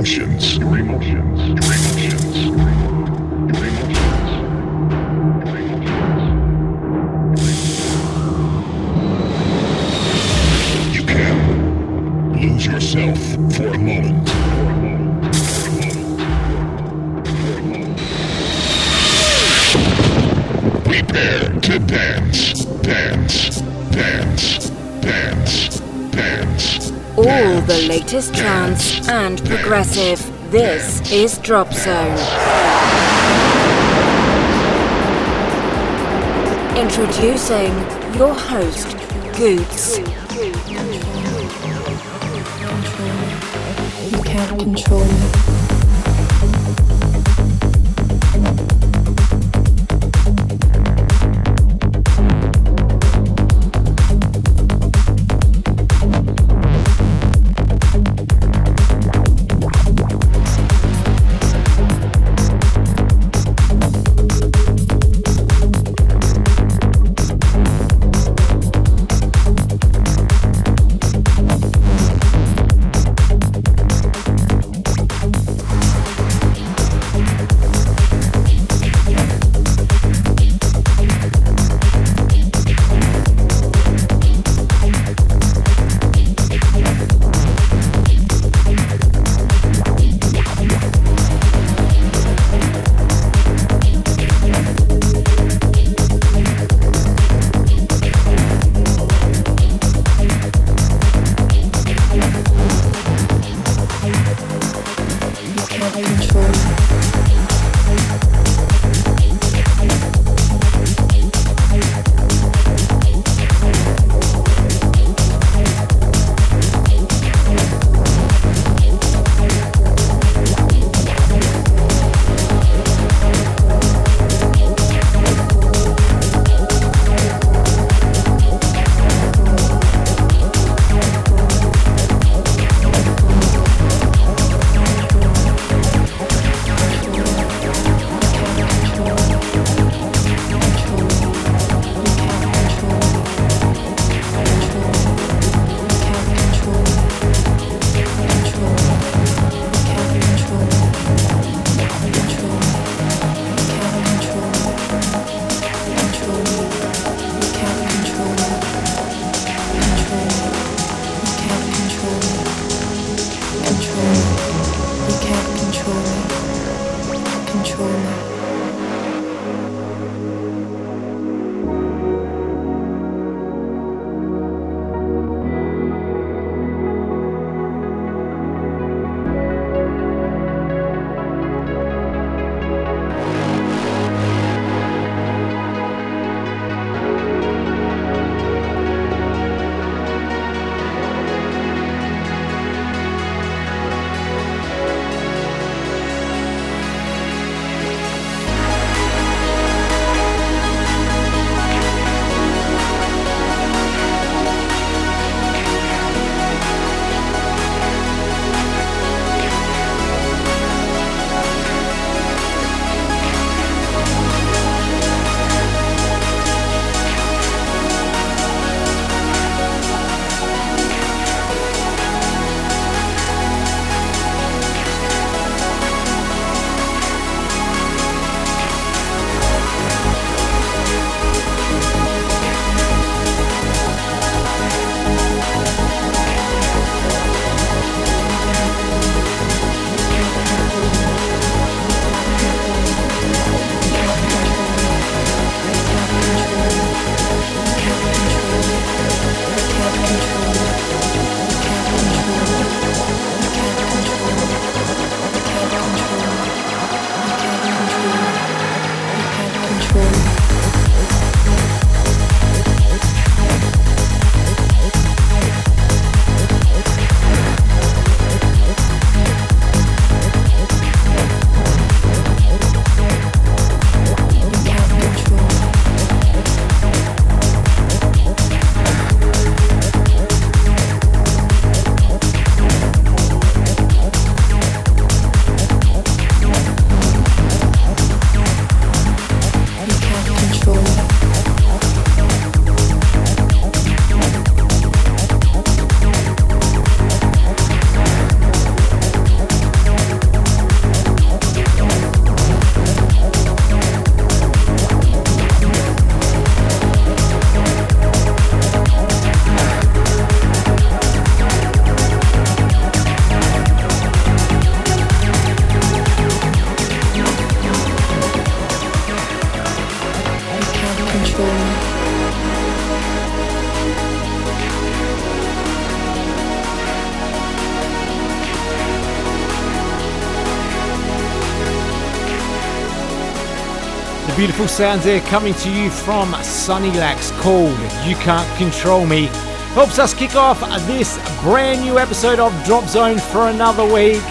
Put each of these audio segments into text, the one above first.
emotions. Your emotions. Latest trance and progressive. This is Drop Zone. Introducing your host, Goots. You can't control me. Beautiful sounds there coming to you from Sunny Lax called You Can't Control Me. Helps us kick off this brand new episode of Drop Zone for another week.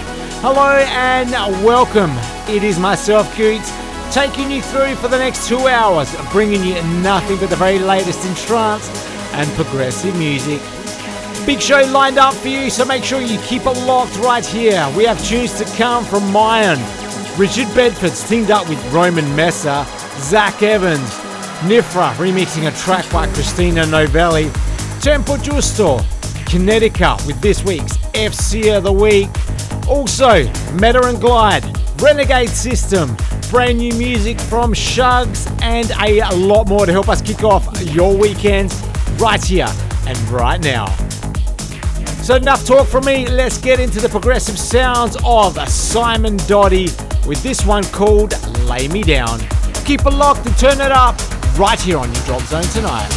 Hello and welcome. It is myself, Goots, taking you through for the next two hours, bringing you nothing but the very latest in trance and progressive music. Big show lined up for you, so make sure you keep it locked right here. We have tunes to come from Mayan, Richard Bedford's teamed up with Roman Messer, Zach Evans, Nifra remixing a track by Christina Novelli, Tempo Giusto, Kinetica with this week's FC of the Week. Also, Metta and Glyde, Renegade System, brand new music from Shugs, and a lot more to help us kick off your weekends right here and right now. So, enough talk from me. Let's get into the progressive sounds of Simon Doty with this one called Lay Me Down. Keep it locked and turn it up right here on your Drop Zone tonight.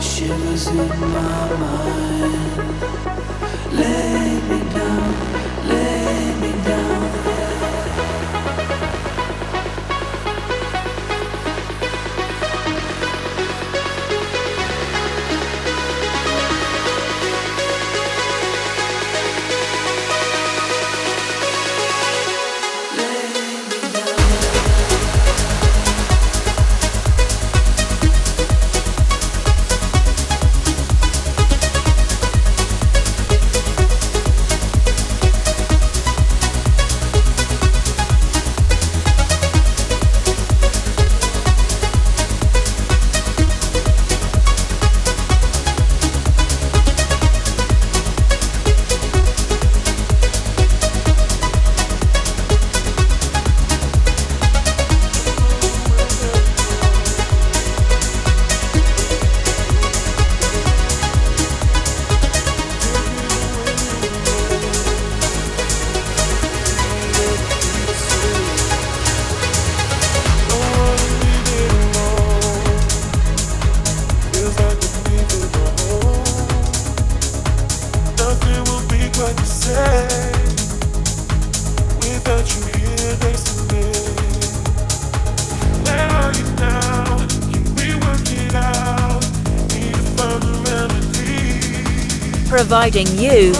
Shivers in my mind. Lay me down.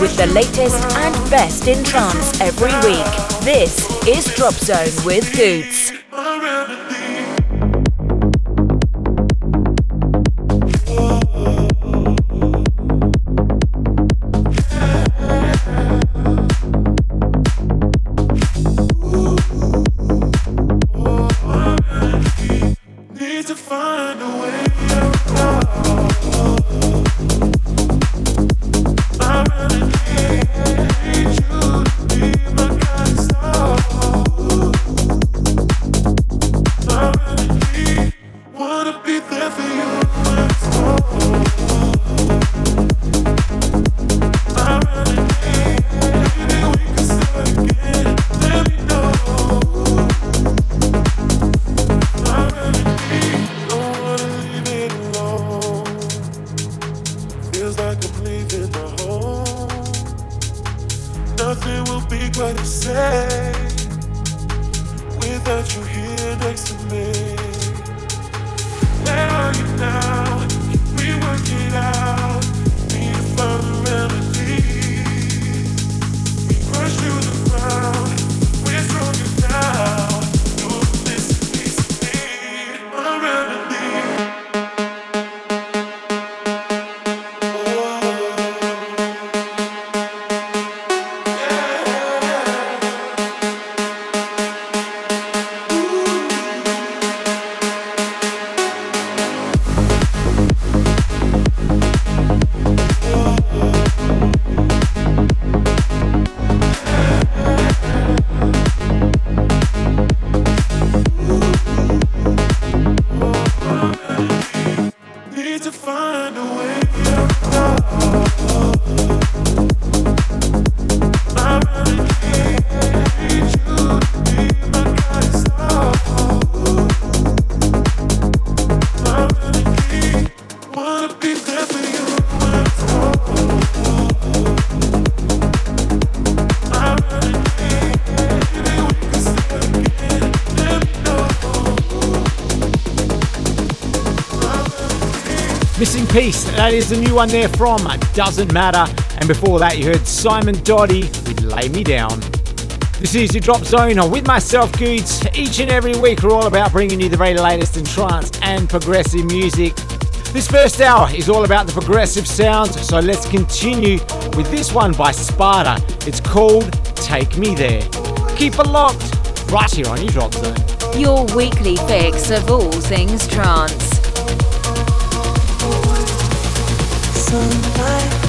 With the latest and best in trance every week. This is Drop Zone with Goots. Peace. That is the new one there from Doesn't Matter. And before that, you heard Simon Doty with Lay Me Down. This is your Drop Zone with myself, Goots. Each and every week, we're all about bringing you the very latest in trance and progressive music. This first hour is all about the progressive sounds, so let's continue with this one by Sparta. It's called Take Me There. Keep it locked right here on your Drop Zone. Your weekly fix of all things trance. Sunlight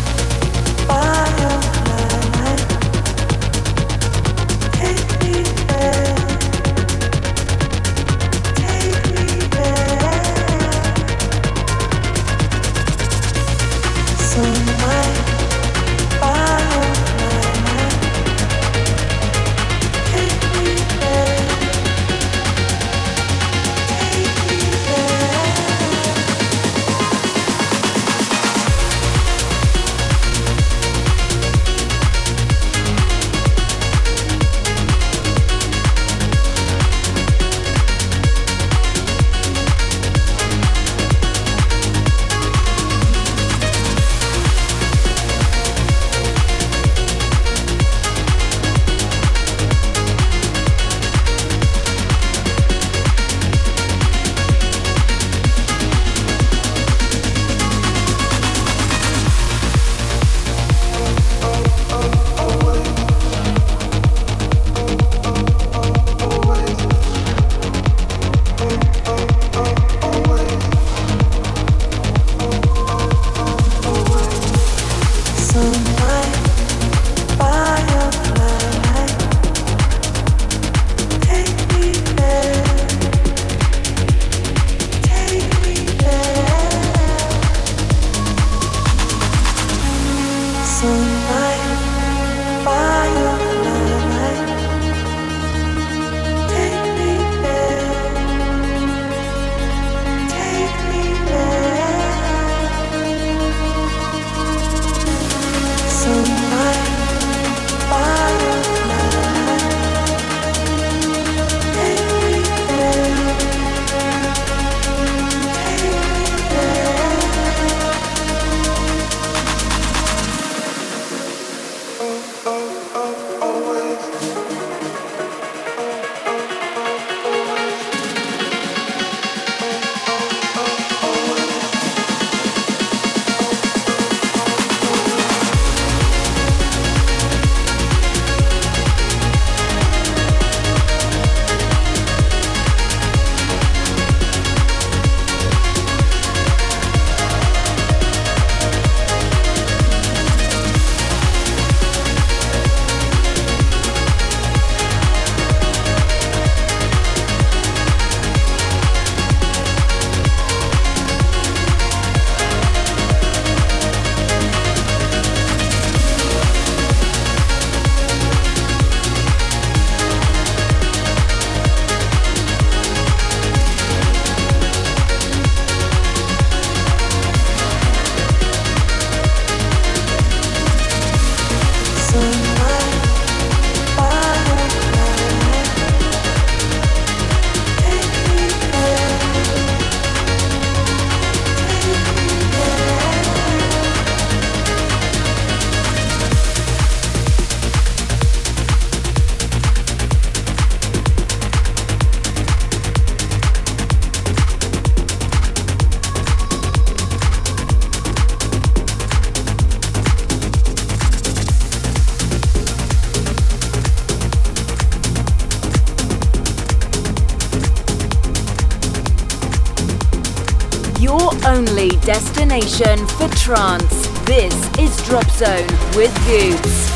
for trance. This is Drop Zone with Goots.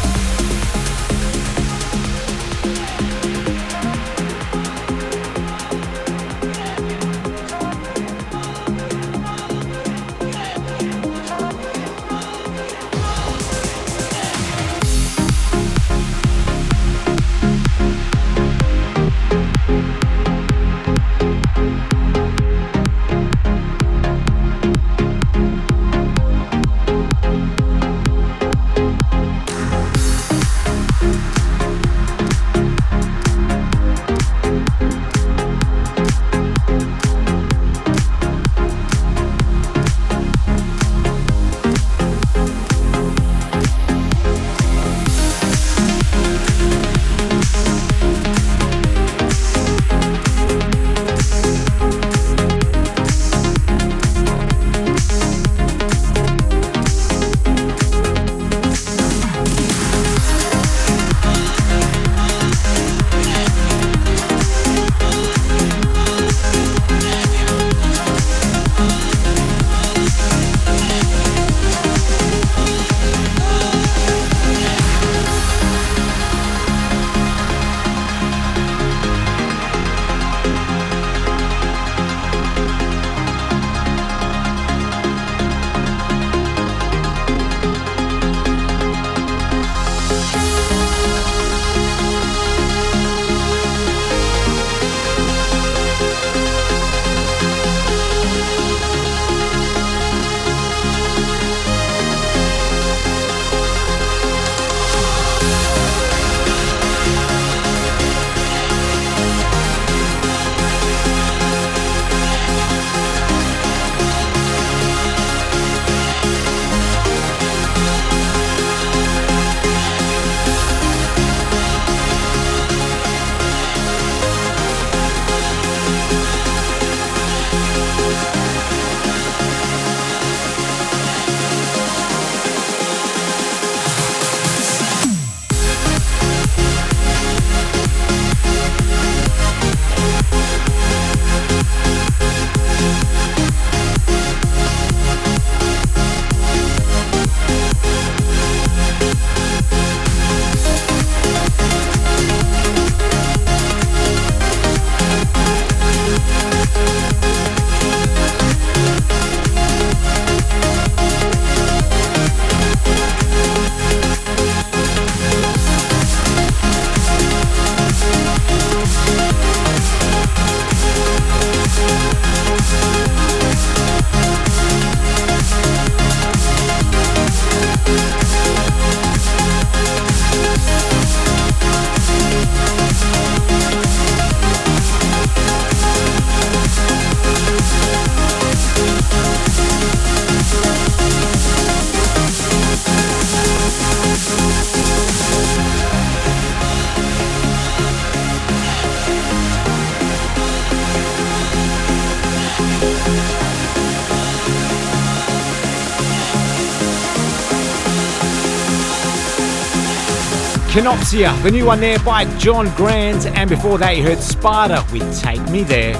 Kenopsia, the new one there by John Grant, and before that you heard Sparta with Take Me There.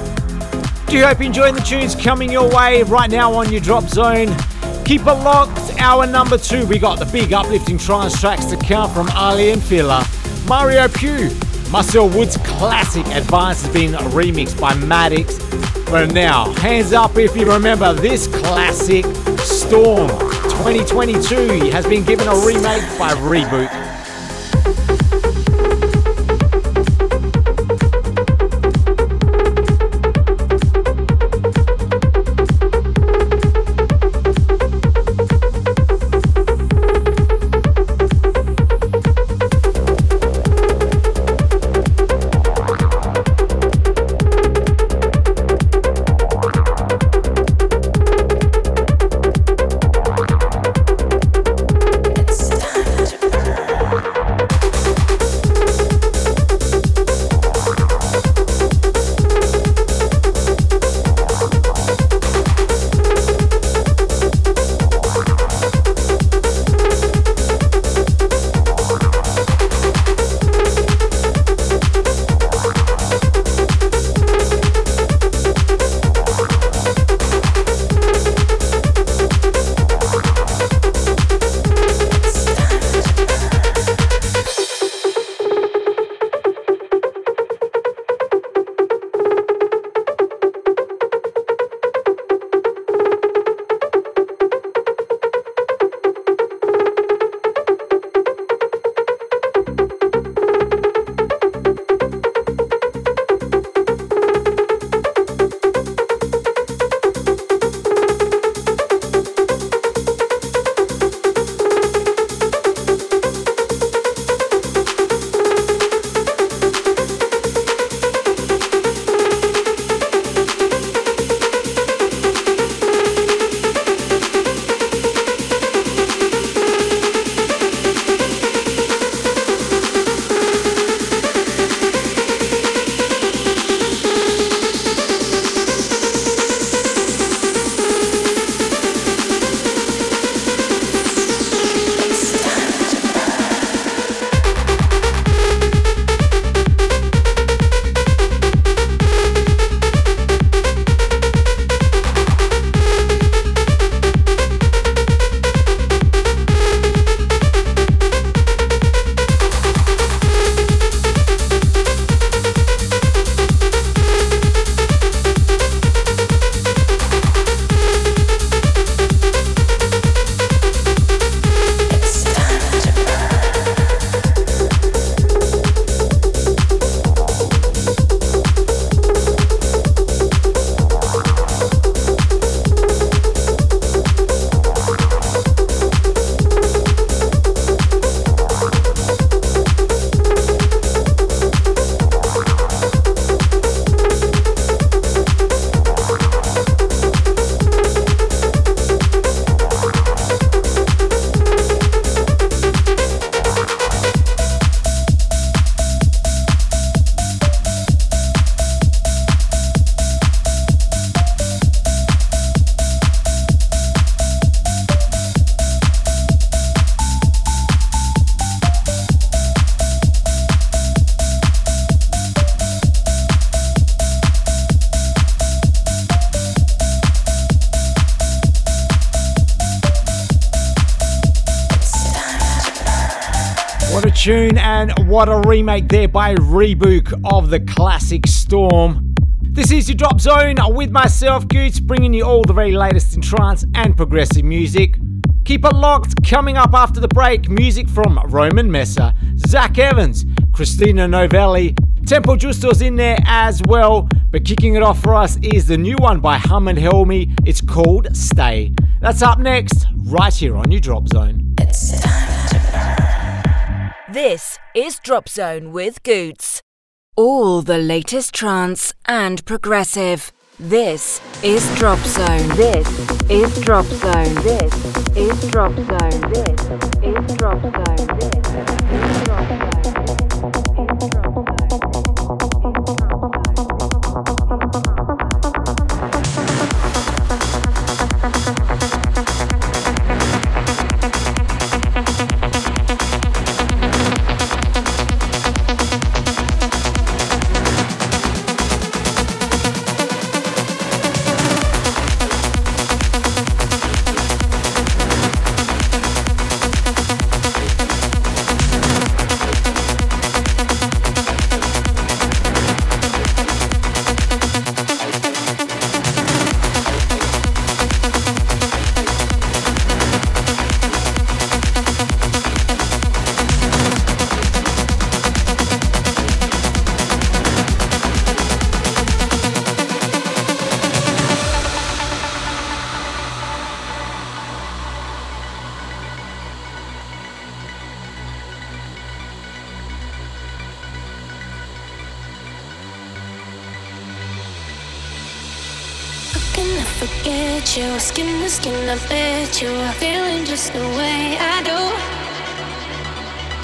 Do you hope you're enjoying the tunes coming your way right now on your drop zone? Keep it locked. Hour number two, we got the big uplifting trance tracks to come from Aly and Fila. Mario Pugh, Marcel Woods' classic Advance has been remixed by Maddix. But now, hands up if you remember this classic Storm 2022 has been given a remake by Reboot. What a remake there by Reboot of the classic Storm. This is your Drop Zone with myself, Goots, bringing you all the very latest in trance and progressive music. Keep it locked. Coming up after the break, music from Roman Messer, Zach Evans, Christina Novelli, Tempo Giusto's in there as well. But kicking it off for us is the new one by Hum and Helmy. It's called Stay. That's up next, right here on your Drop Zone. It's time to burn. This is Drop Zone with Goots. All the latest trance and progressive. This is Drop Zone. This is Drop Zone. This is Drop Zone. This is Drop Zone. I bet you are feeling just the way I do.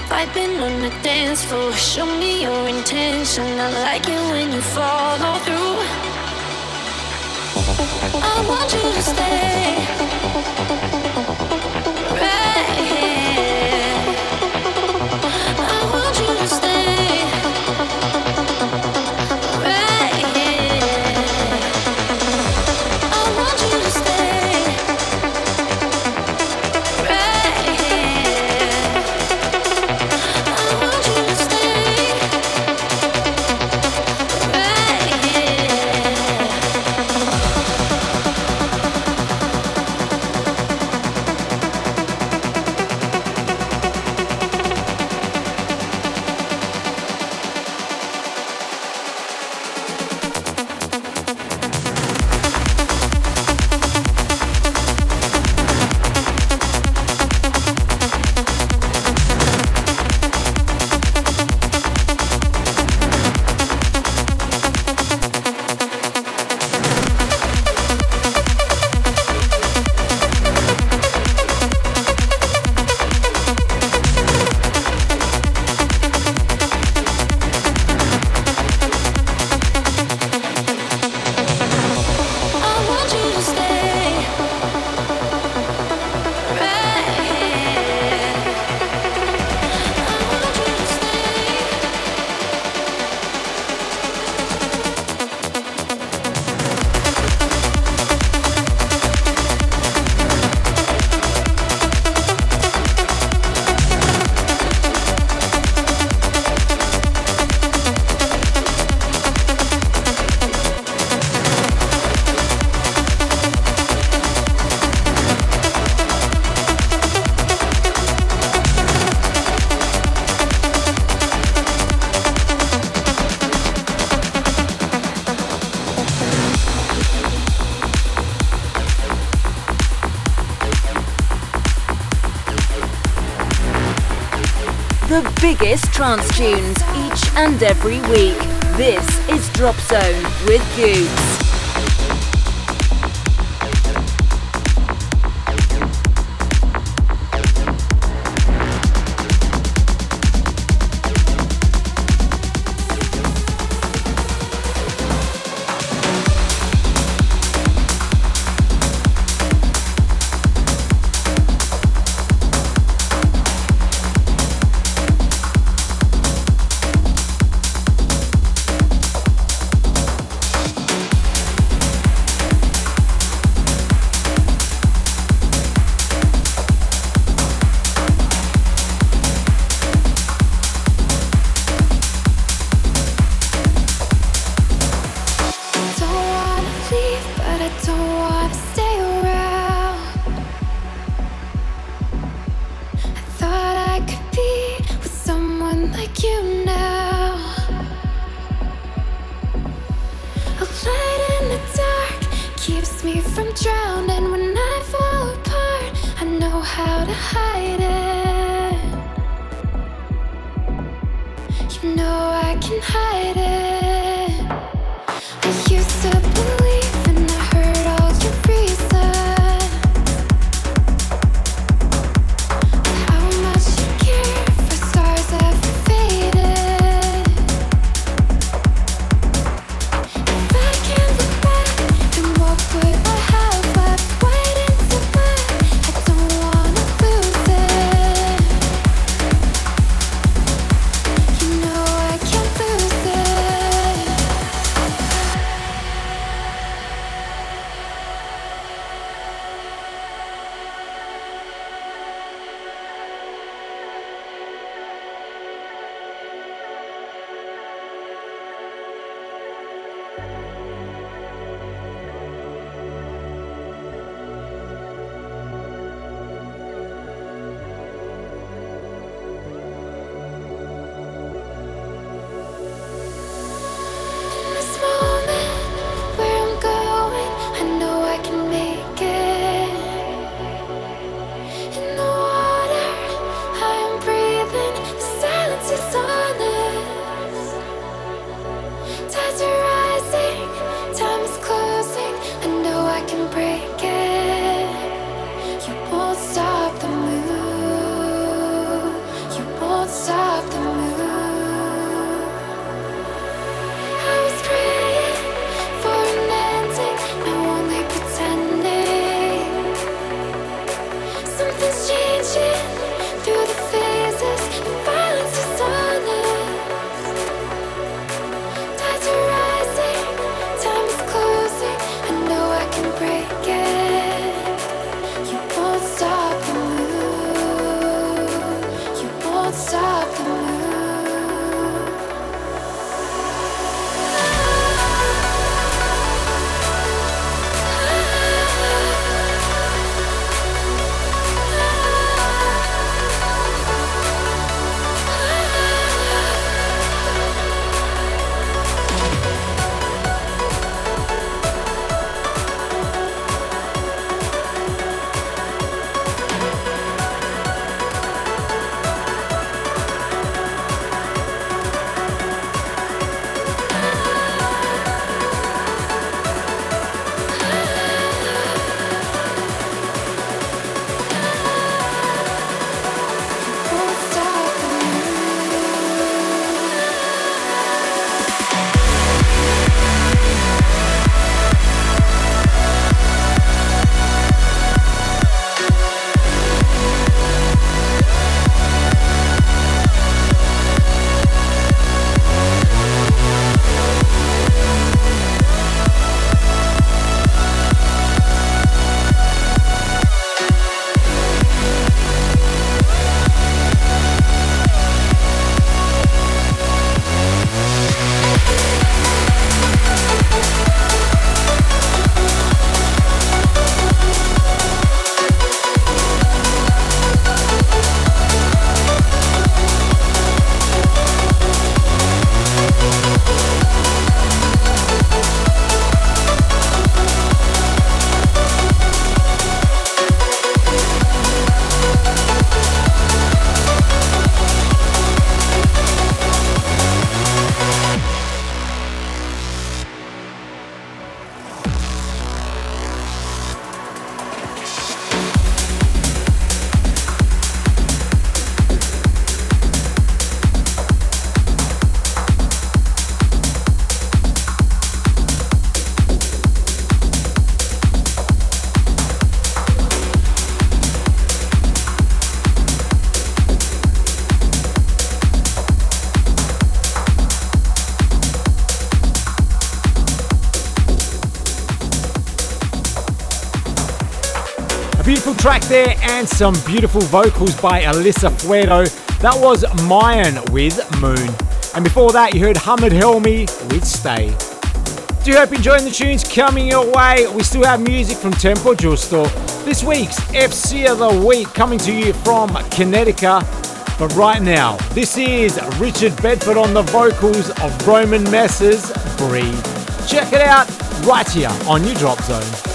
Vibing on the dance floor, show me your intention. I like it when you follow through. I want you to stay. Biggest trance tunes each and every week. This is Drop Zone with Goots. There and some beautiful vocals by Alyssa Fuero. That was Mayan with Moon. And before that, you heard Hamid Helmi with Stay. Do you hope you're enjoying the tunes coming your way? We still have music from Tempo Giusto. This week's FC of the Week coming to you from Connecticut. But right now, this is Richard Bedford on the vocals of Roman Messer's. Breathe. Check it out right here on your Drop Zone.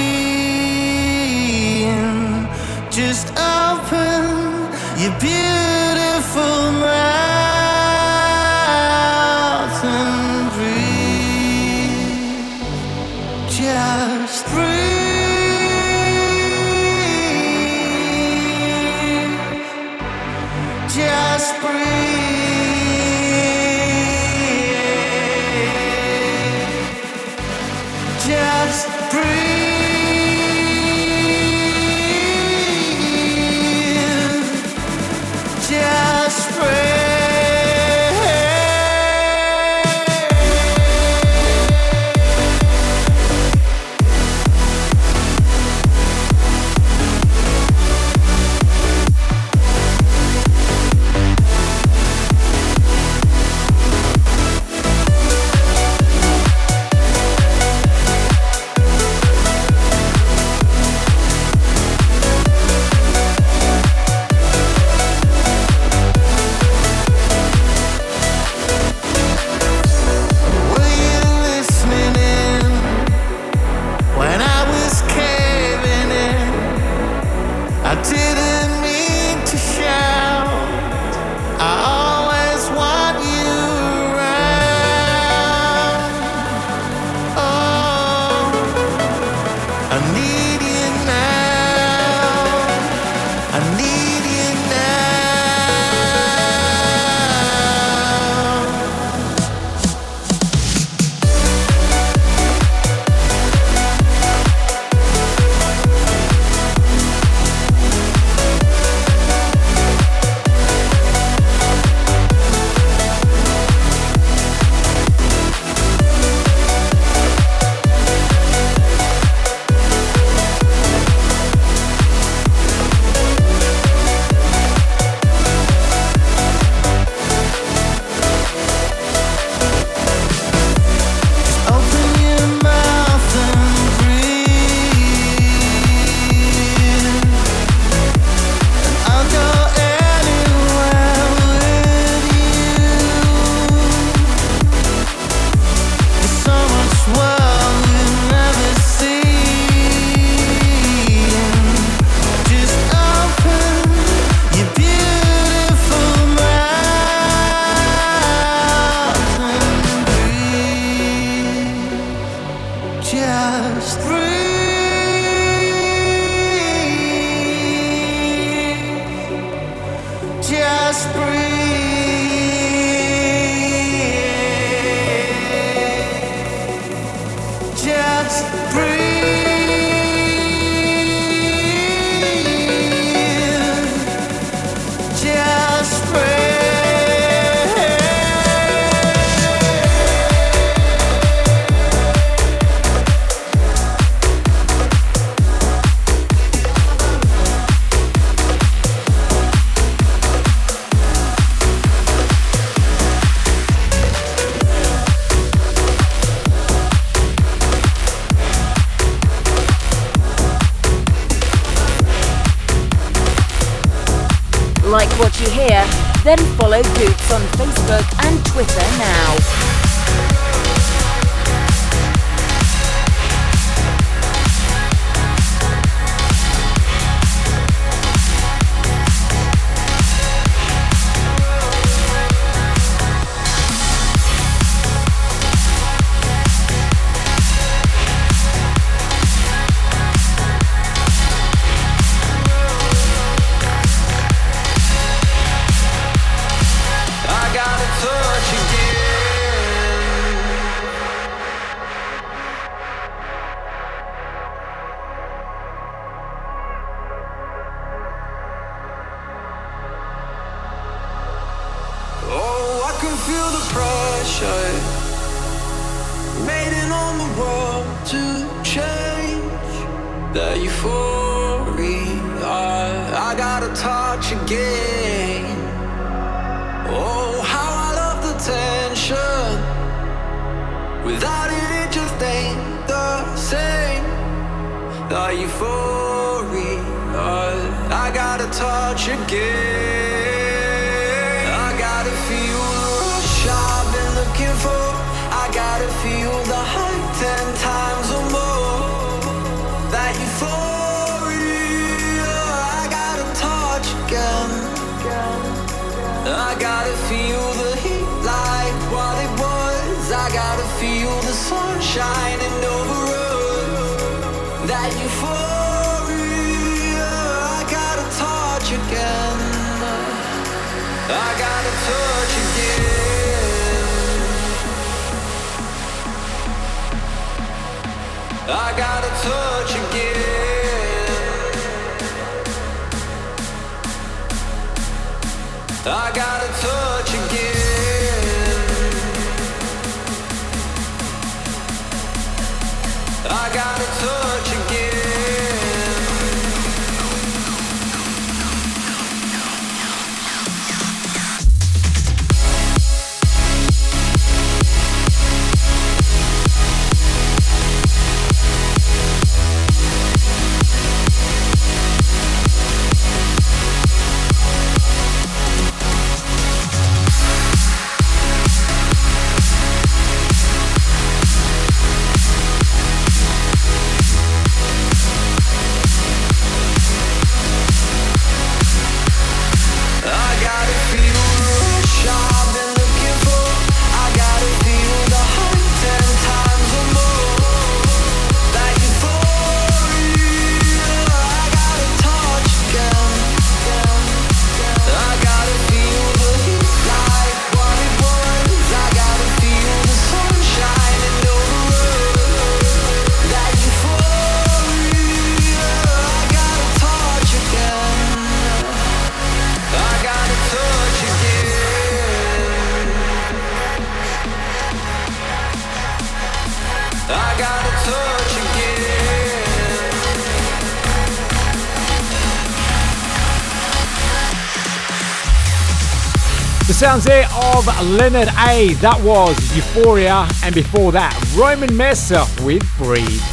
sounds of Leonard A. That was Euphoria, and before that, Roman Messer with Breathe.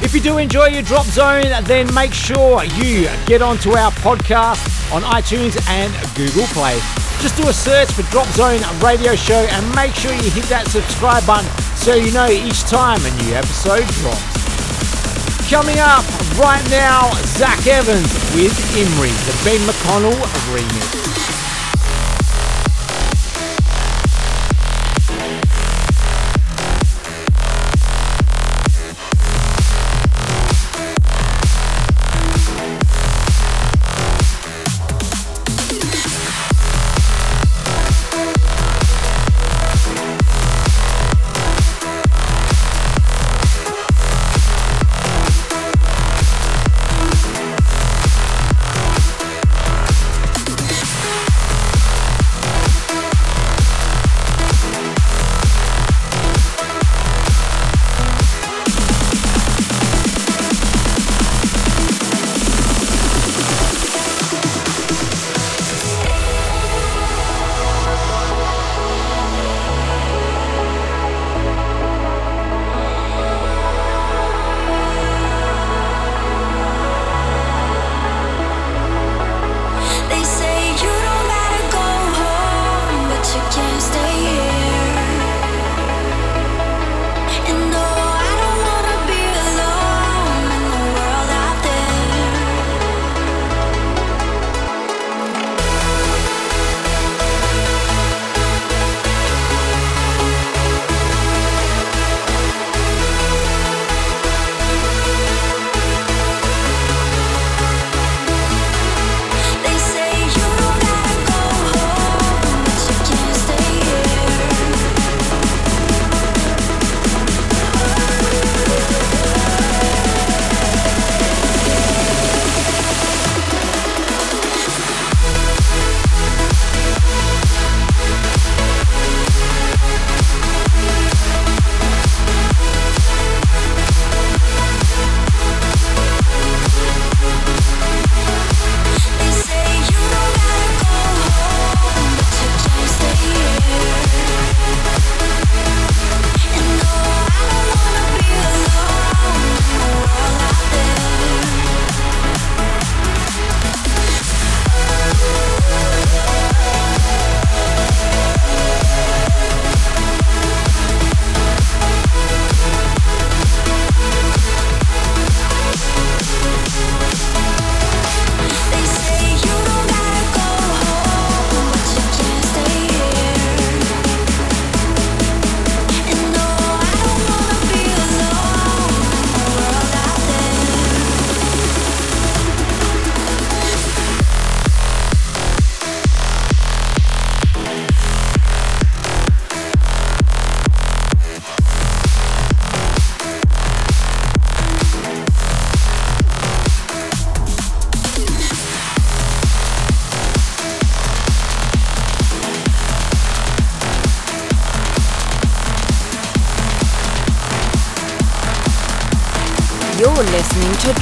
If you do enjoy your drop zone, then make sure you get onto our podcast on iTunes and Google Play. Just do a search for Drop Zone Radio Show and make sure you hit that subscribe button so you know each time a new episode drops. Coming up right now, Zach Evans with Imri, the Ben McConnell remix.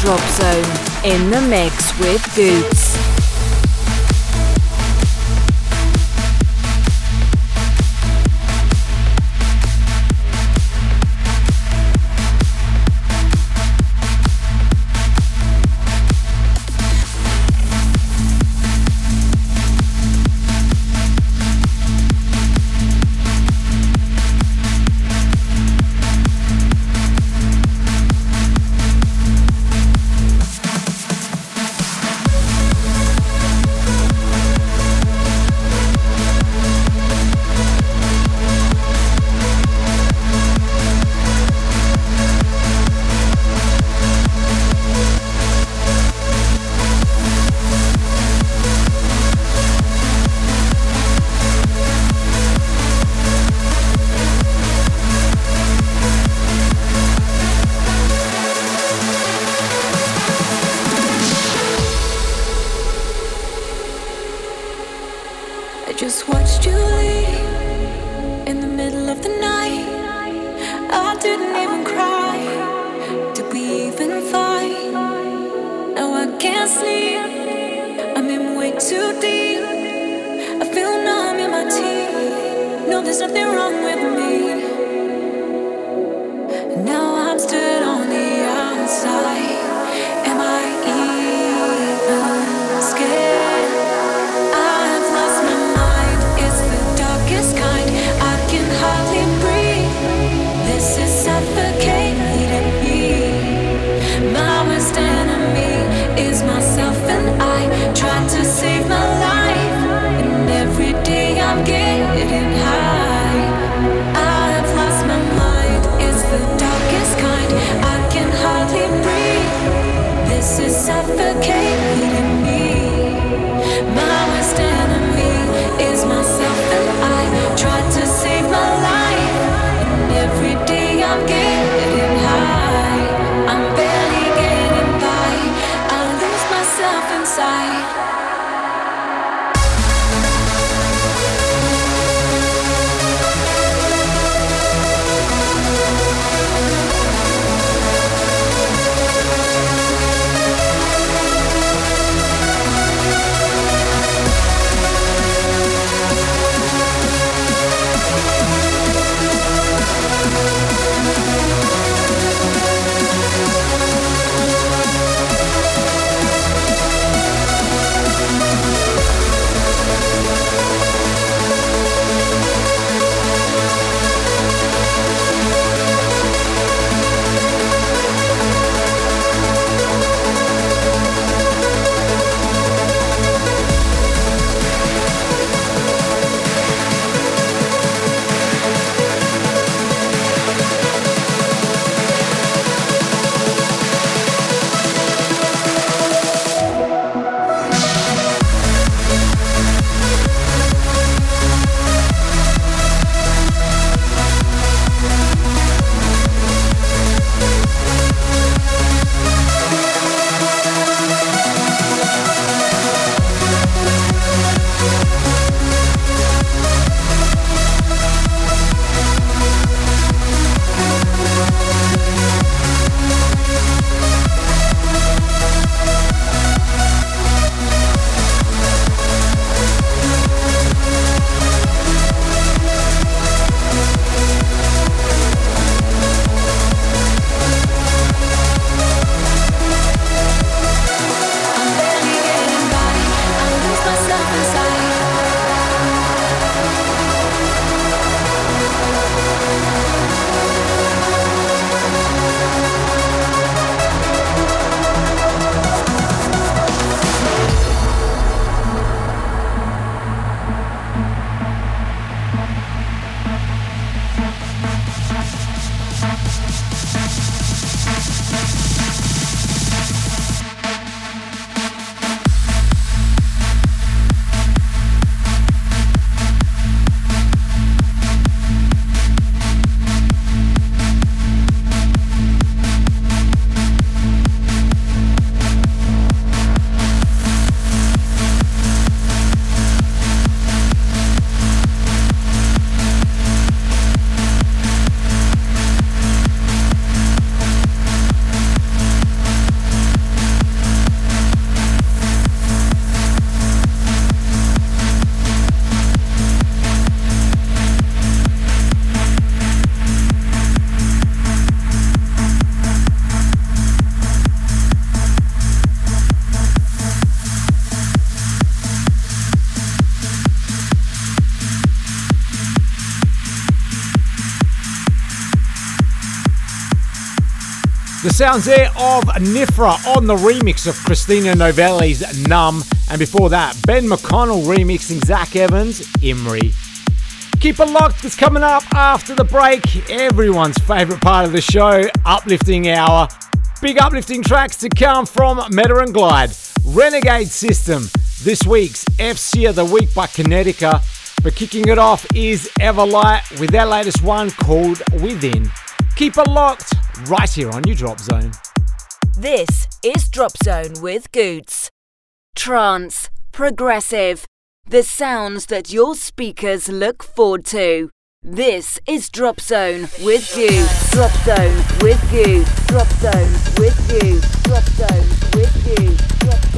Drop Zone in the mix with Goots. Sounds there of Nifra on the remix of Christina Novelli's Numb, and before that, Ben McConnell remixing Zach Evans' Imri. Keep it locked, it's coming up after the break. Everyone's favourite part of the show, Uplifting Hour. Big uplifting tracks to come from Metta and Glyde. Renegade System, this week's FC of the Week by Connecticut. But kicking it off is Everlight with their latest one called Within. Keep it locked right here on your Drop Zone. This is Drop Zone with Goots. Trance, progressive, the sounds that your speakers look forward to. This is Drop Zone with Goots. Drop Zone with Goots. Drop Zone with Goots. Drop Zone with Goots.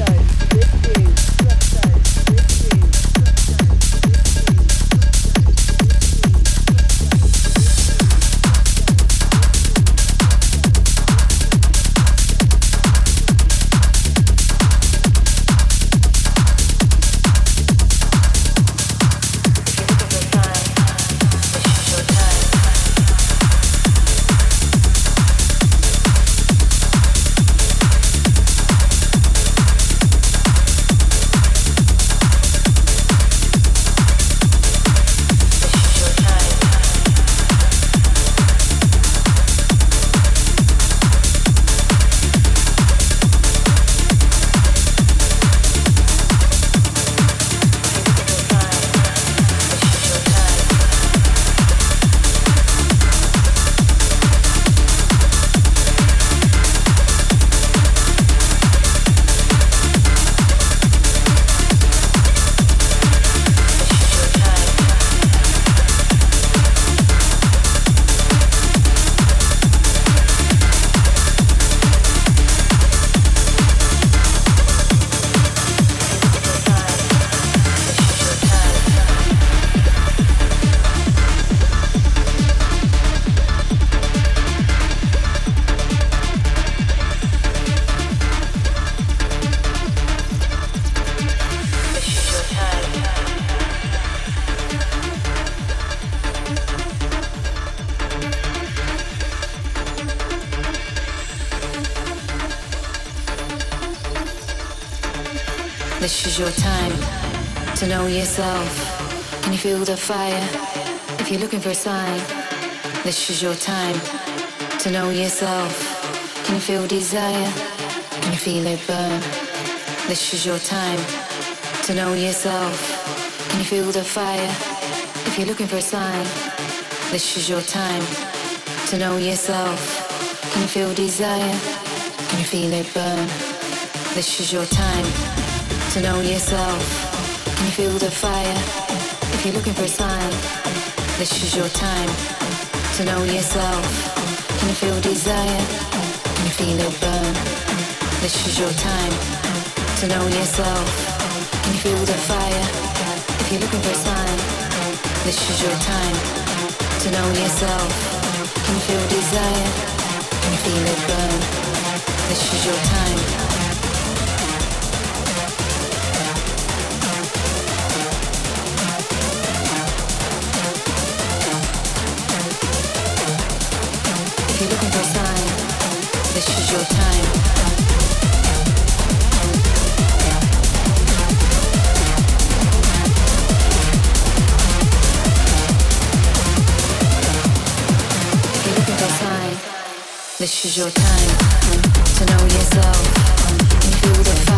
Fire. If you're looking for a sign, this is your time to know yourself. Can you feel desire? Can you feel it burn? This is your time to know yourself. Can you feel the fire? If you're looking for a sign, this is your time to know yourself. Can you feel desire? Can you feel it burn? This is your time to know yourself. Can you feel the fire? If you're looking for a sign, this is your time to know yourself. Can you feel desire? Can you feel it burn? This is your time to know yourself. Can you feel the fire? If you're looking for a sign, this is your time to know yourself. Can you feel desire? Can you feel it burn? This is your time. Your time to know yourself and feel the fire.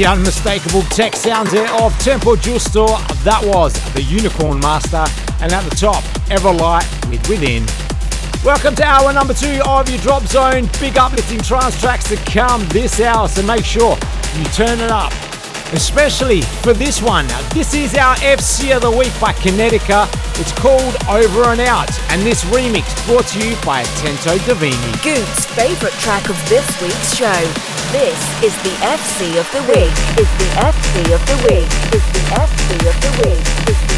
The unmistakable tech sounds of Tempo Giusto. That was the Unicorn Master. And at the top, Everlight with Within. Welcome to hour number two of your Drop Zone. Big uplifting trance tracks to come this hour, so make sure you turn it up. Especially for this one. Now, This is our FC of the Week by Connecticut. It's called Over and Out, and this remix brought to you by Tento Divini. Goots' favourite track of this week's show. This is the FC of the week. Is the FC of the week. Is the FC of the week.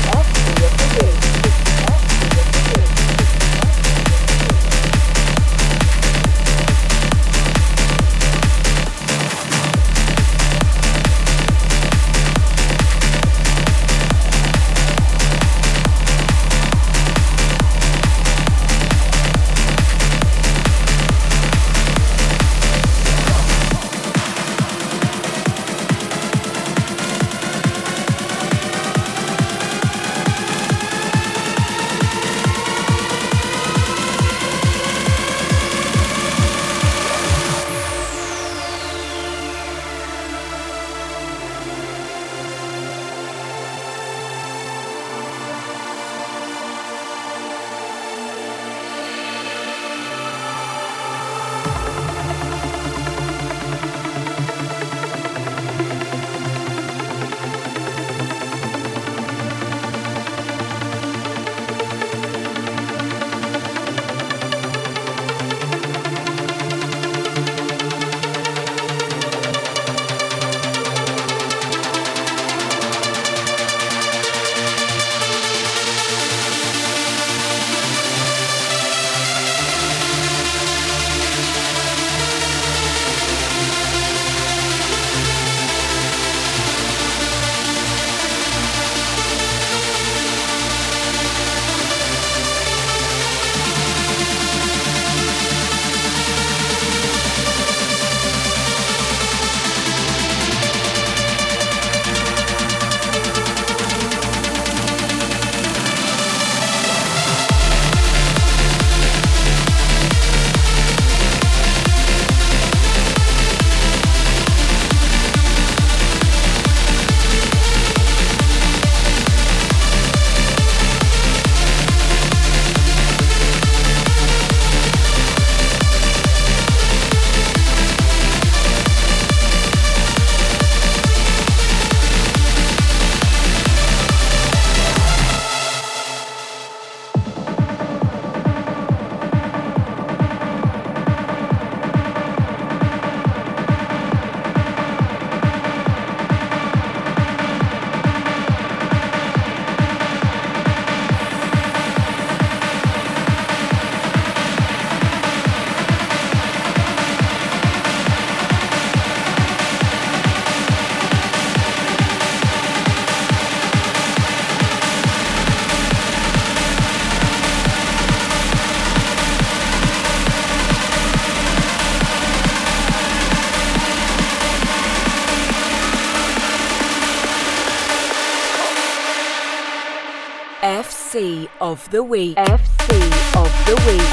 Of the week. FC of the week.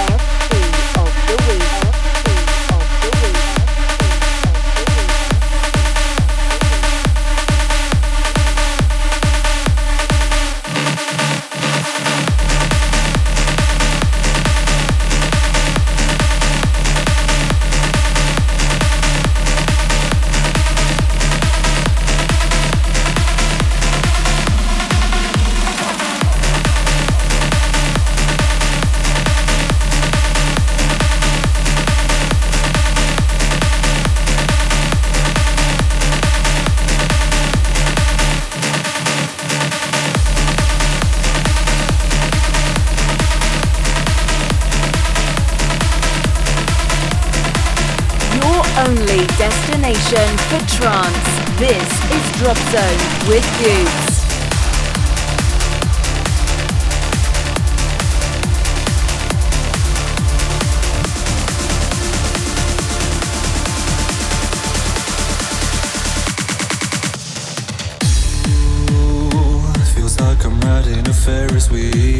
passion for trance. This is Drop Zone with Goots. Ferris wheel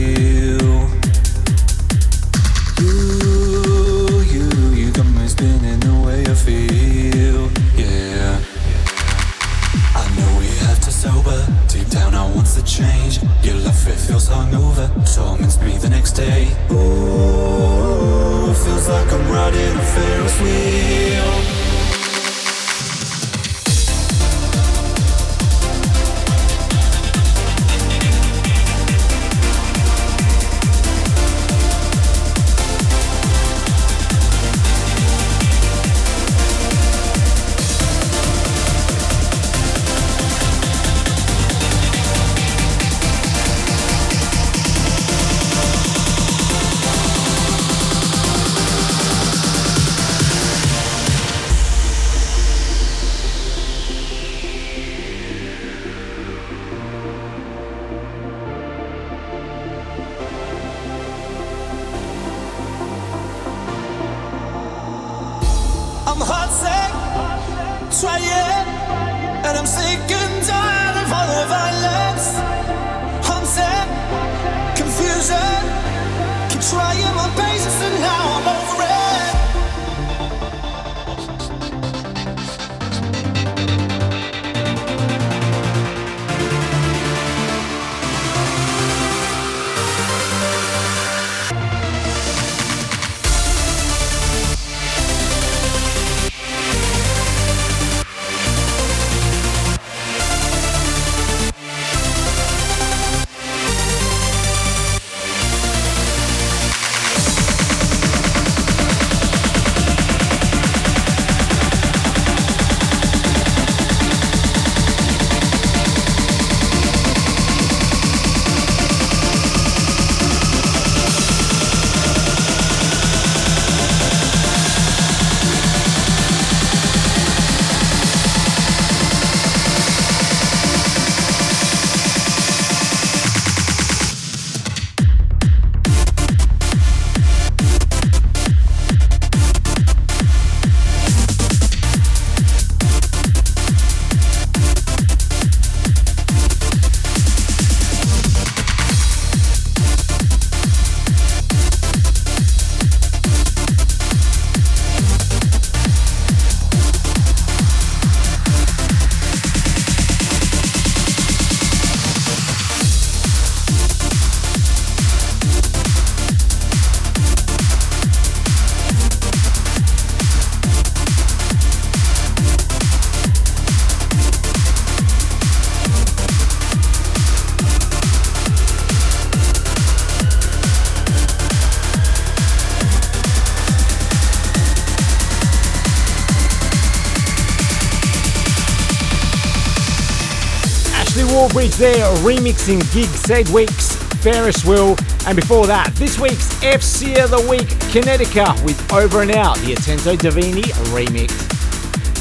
Bridge there remixing Gig Sedgwick's Ferris Wheel. And before that, this week's FC of the Week, Connecticut with Over and Out, the Atento Divini remix.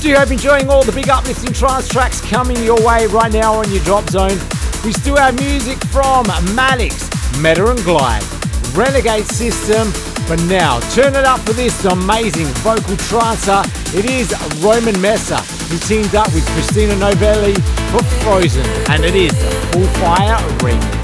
Do you hope enjoying all the big uplifting trance tracks coming your way right now on your drop zone? We still have music from Maddix, Metta and Glyde, Renegade System, but now turn it up for this amazing vocal trancer. It is Roman Messer who teamed up with Christina Novelli for Frozen, and it is the Full Fire remix.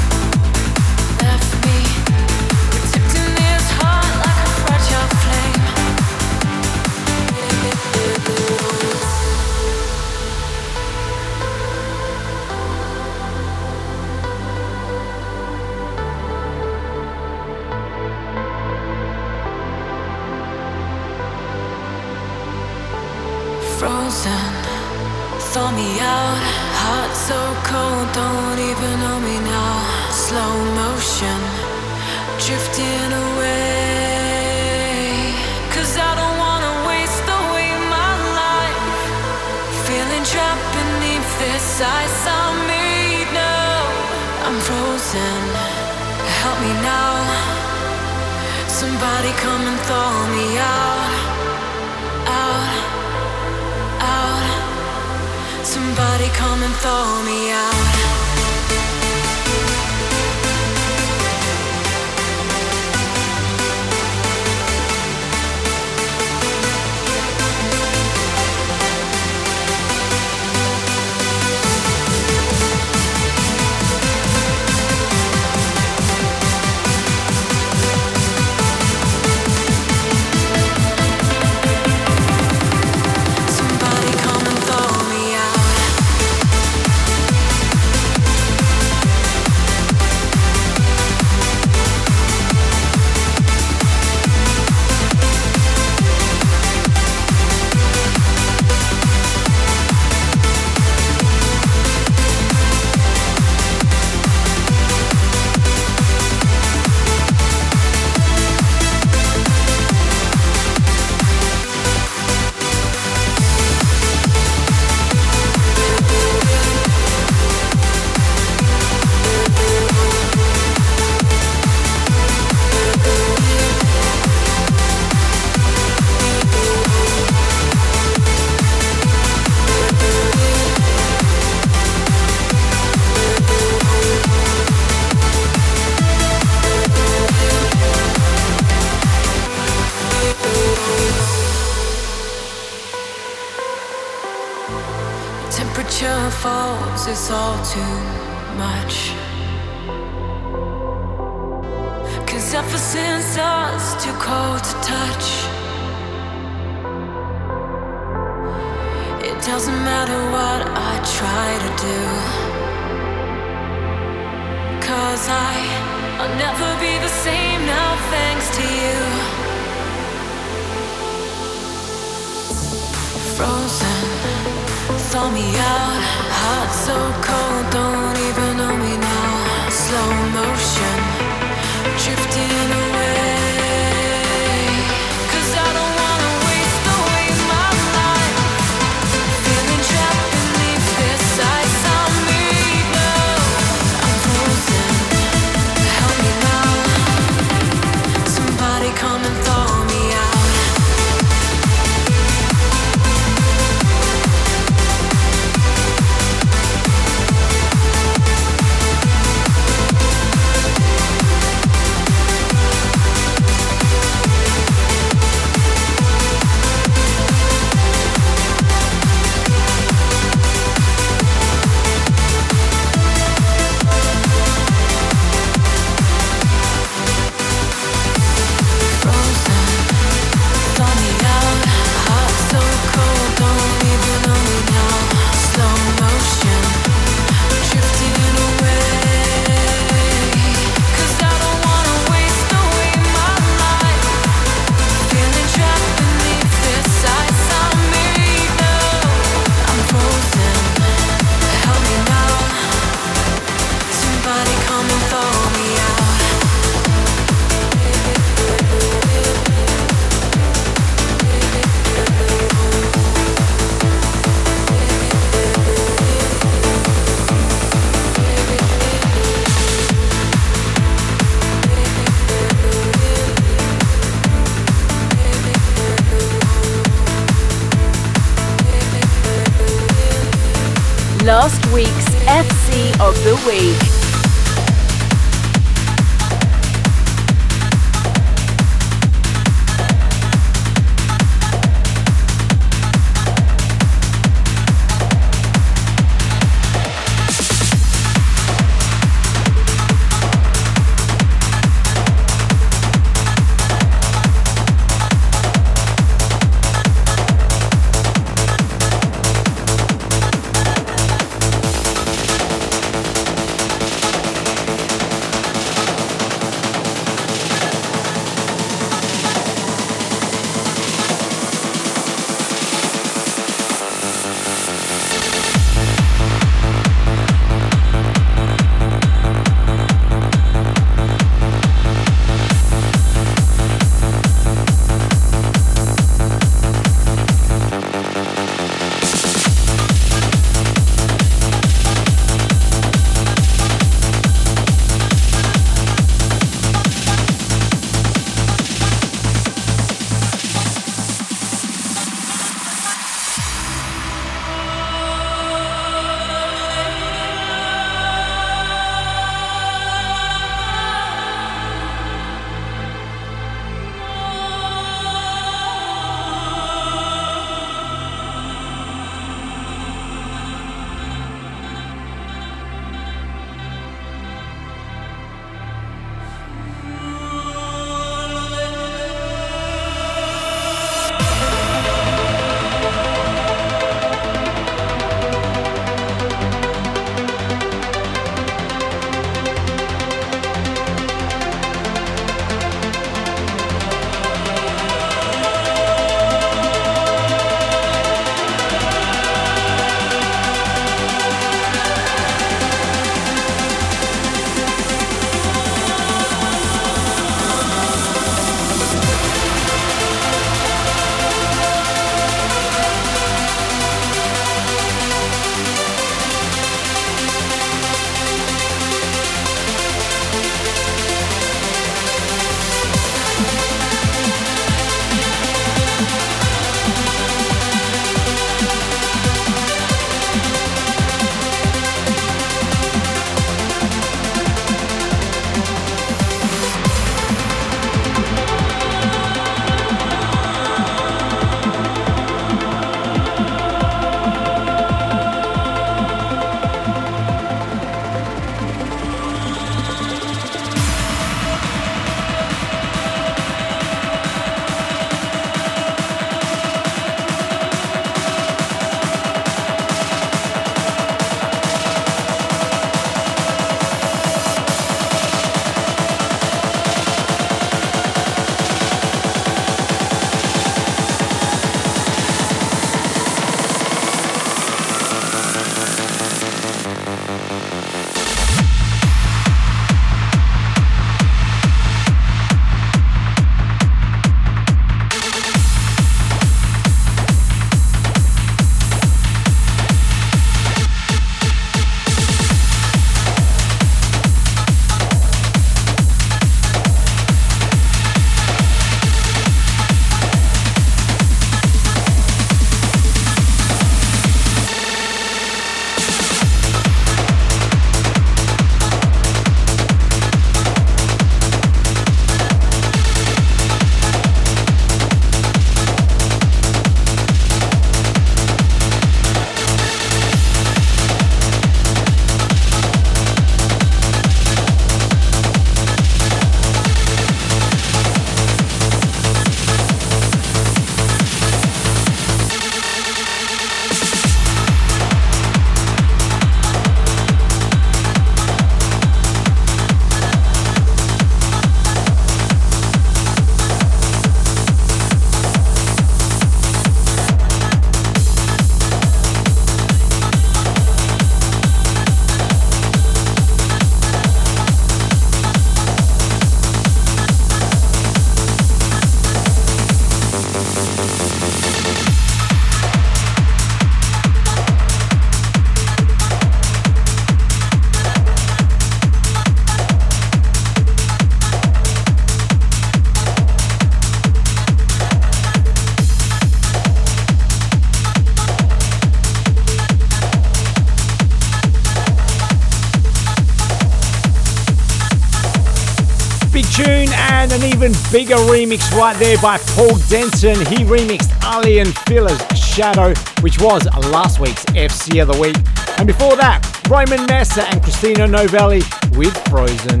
Bigger remix right there by Paul Denton. He remixed Aly and Fila's Shadow, which was last week's FC of the Week. And before that, Roman Messer and Christina Novelli with Frozen.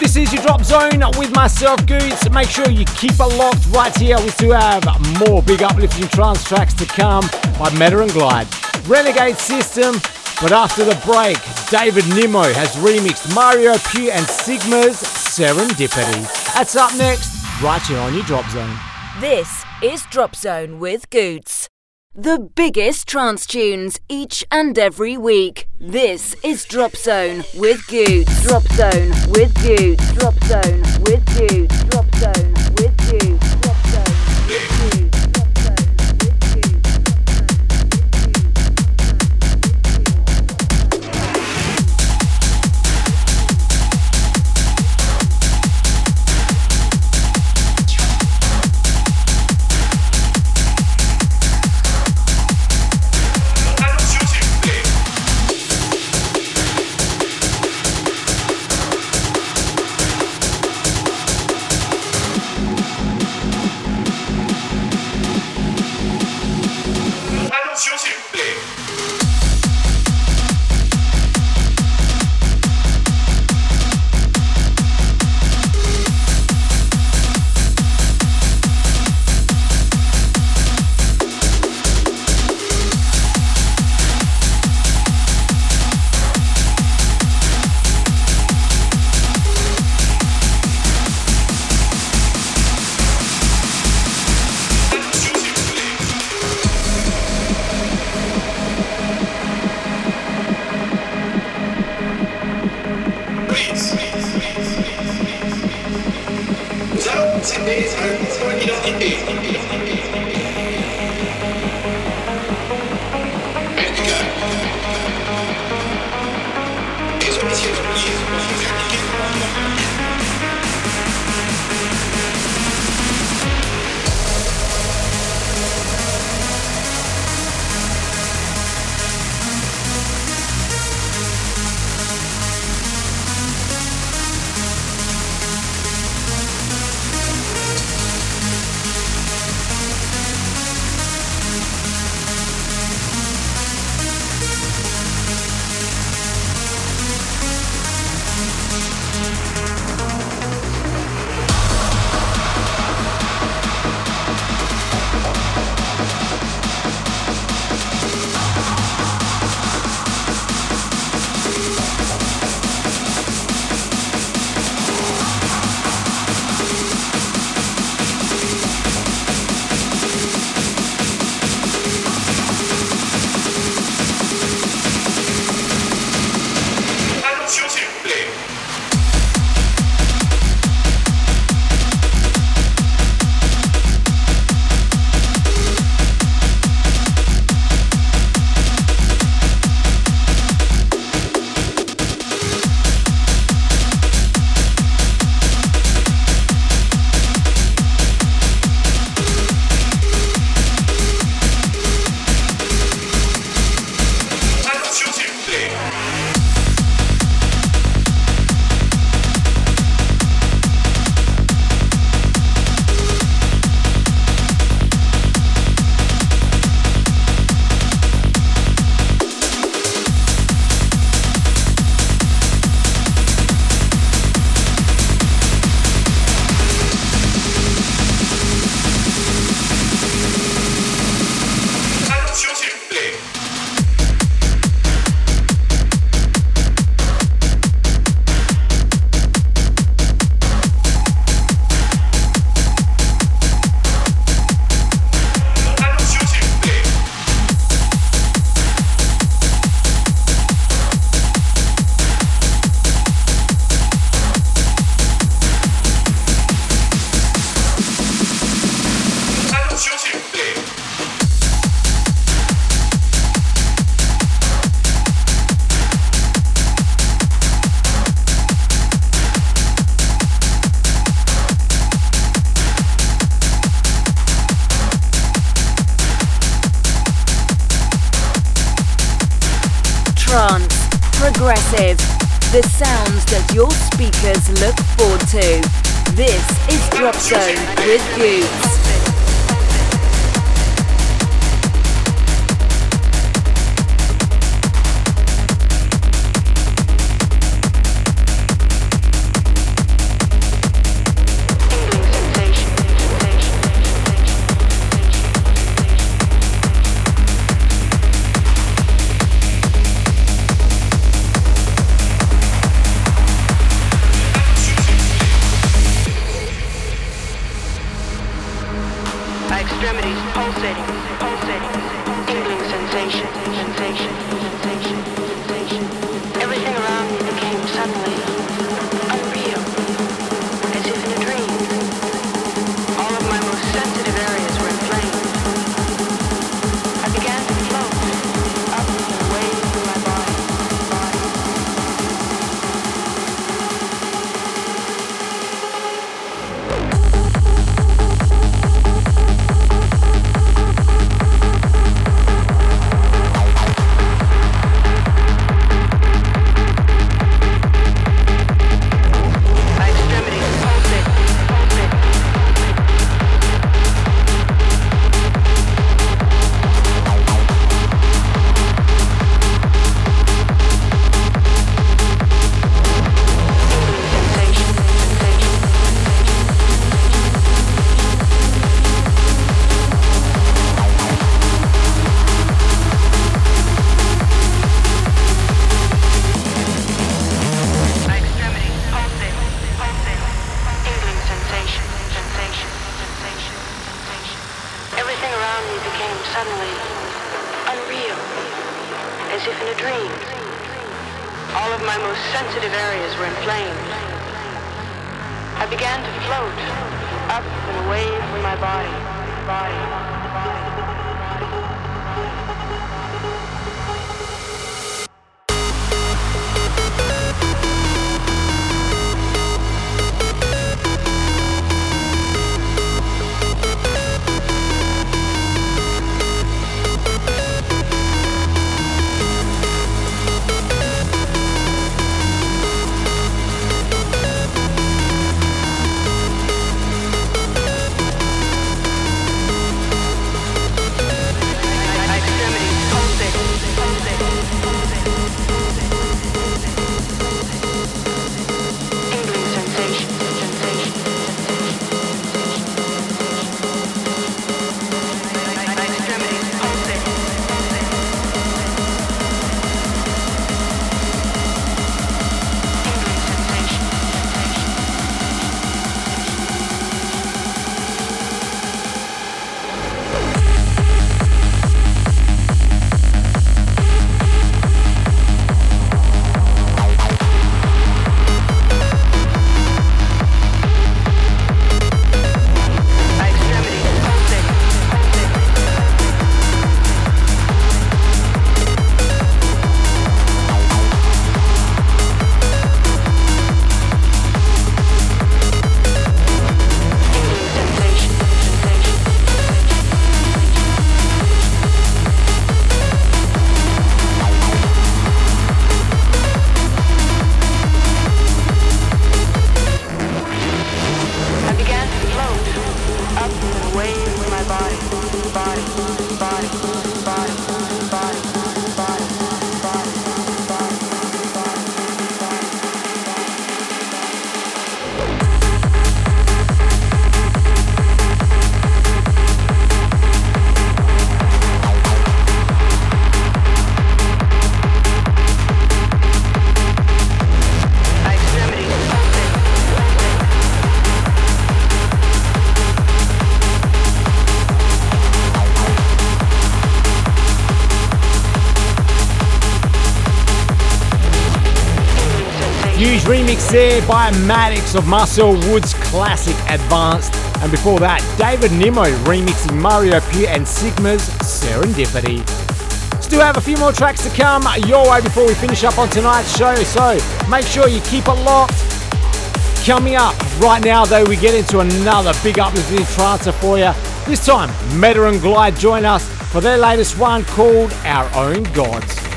This is your drop zone with myself, Goots. Make sure you keep it locked right here. We still have more big uplifting trance tracks to come by Metta and Glyde. Renegade System, but after the break, David Nimmo has remixed Mario Pugh and Sigma's Serendipity. That's up next, right here on your drop zone. This is Drop Zone with Goots. The biggest trance tunes each and every week. This is Drop Zone with Goots. Drop Zone with Goots. Drop Zone with Goots. Drop Zone with Goots. Remix there by Maddix of Marcel Woods' classic Advanced. And before that, David Nimmo remixing Mario Pure and Sigma's Serendipity. Still have a few more tracks to come your way before we finish up on tonight's show, so make sure you keep it locked. Coming up right now, though, we get into another big uplifting trance for you. This time, Metta and Glyde join us for their latest one called Our Own Gods.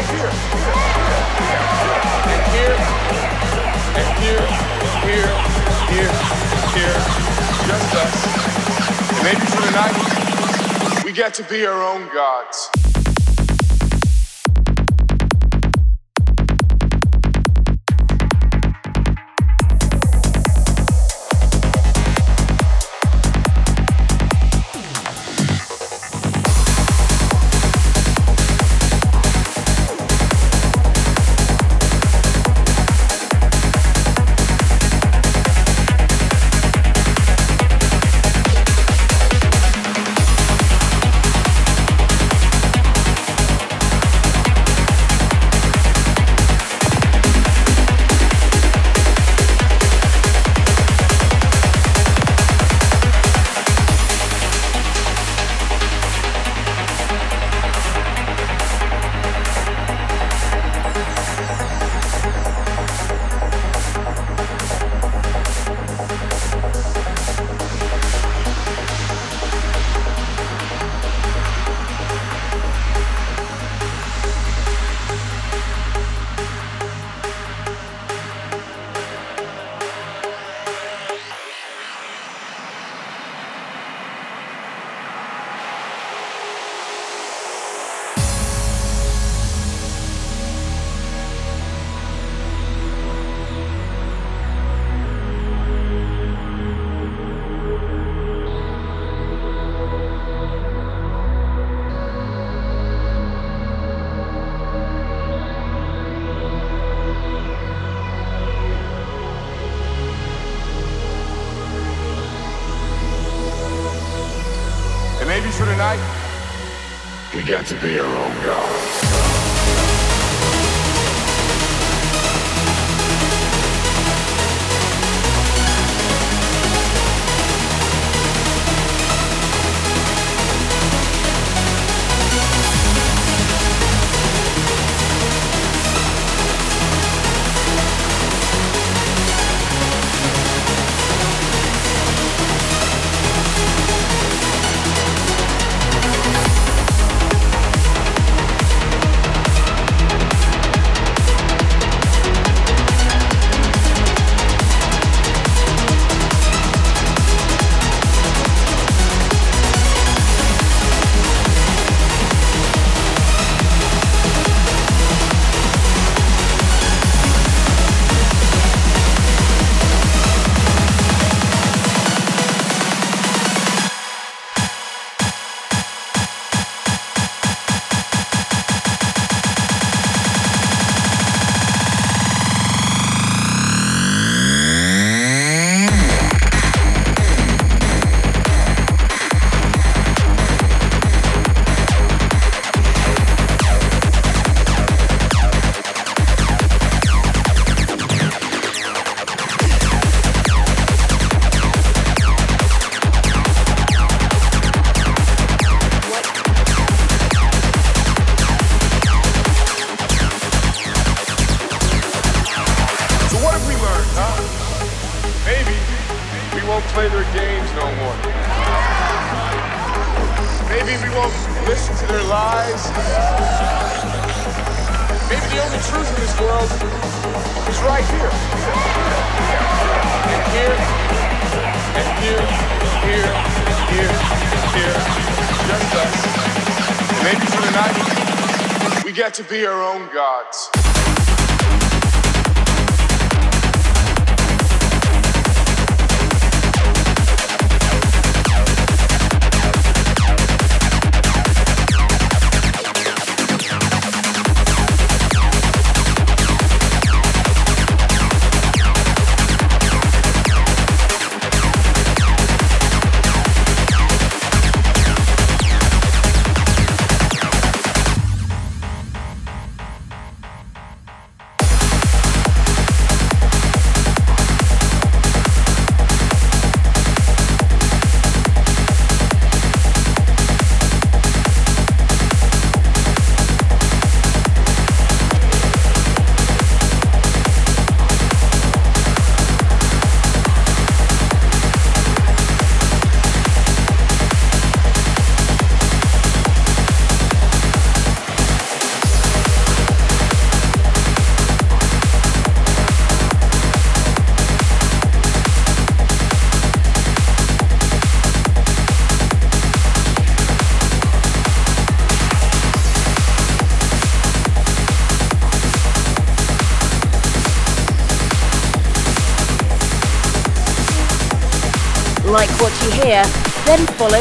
Right here. And here, and here, here, here, here, just us. And maybe for the night, we get to be our own gods.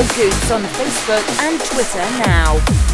Goots on Facebook and Twitter now.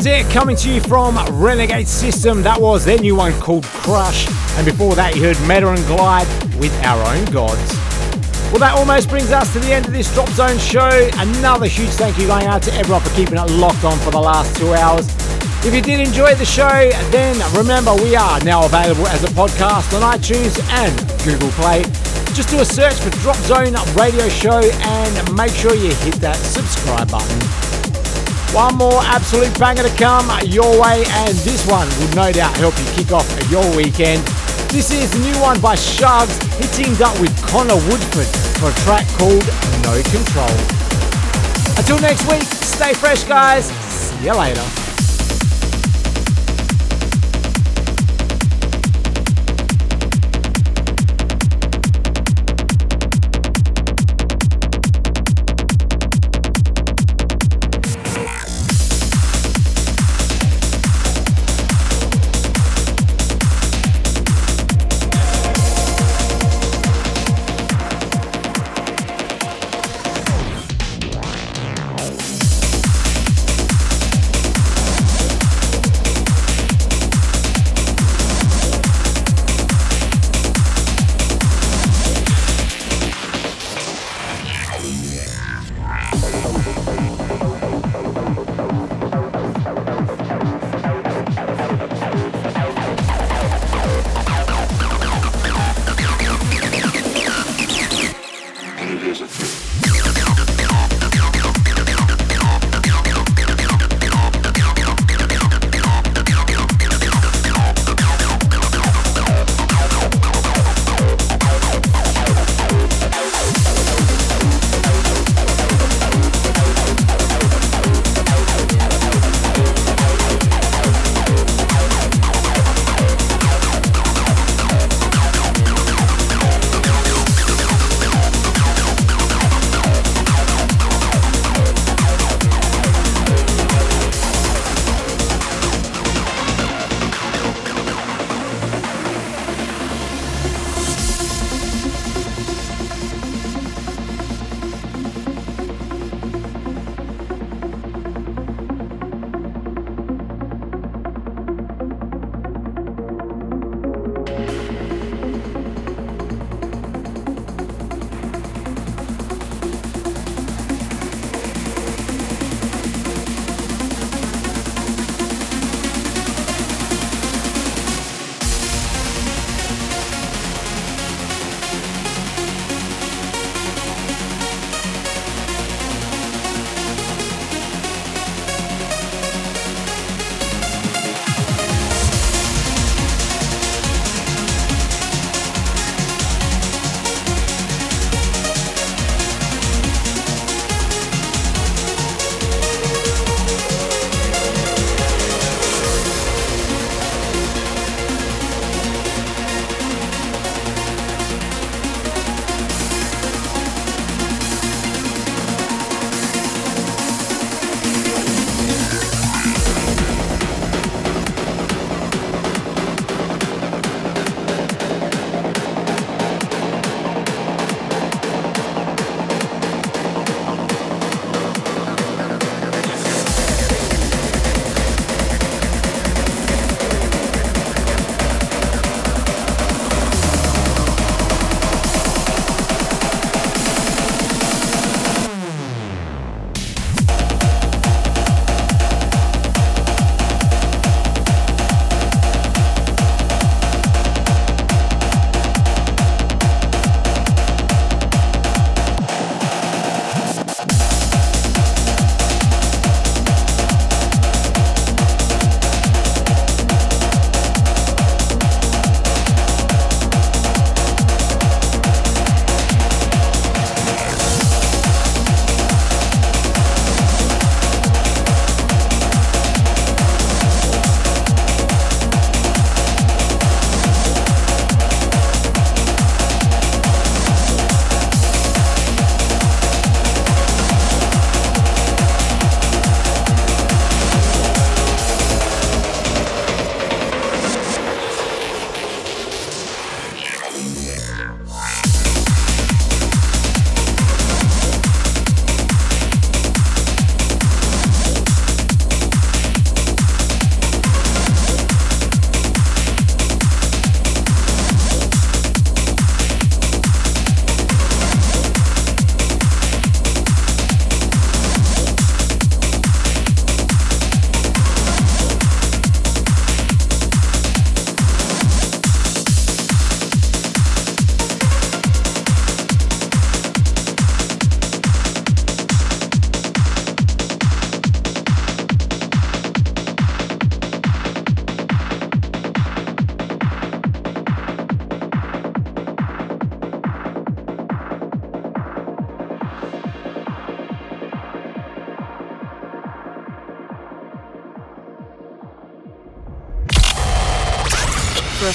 Sounds there coming to you from Renegade System. That was their new one called Crush. And before that, you heard Metta and Glyde with Our Own Gods. Well, that almost brings us to the end of this Drop Zone show. Another huge thank you going out to everyone for keeping it locked on for the last two hours. If you did enjoy the show, then remember we are now available as a podcast on iTunes and Google Play. Just do a search for Drop Zone Radio Show and make sure you hit that subscribe button. One more absolute banger to come your way, and this one will no doubt help you kick off your weekend. This is the new one by Shugs. He teamed up with Connor Woodford for a track called No Control. Until next week, stay fresh, guys. See you later.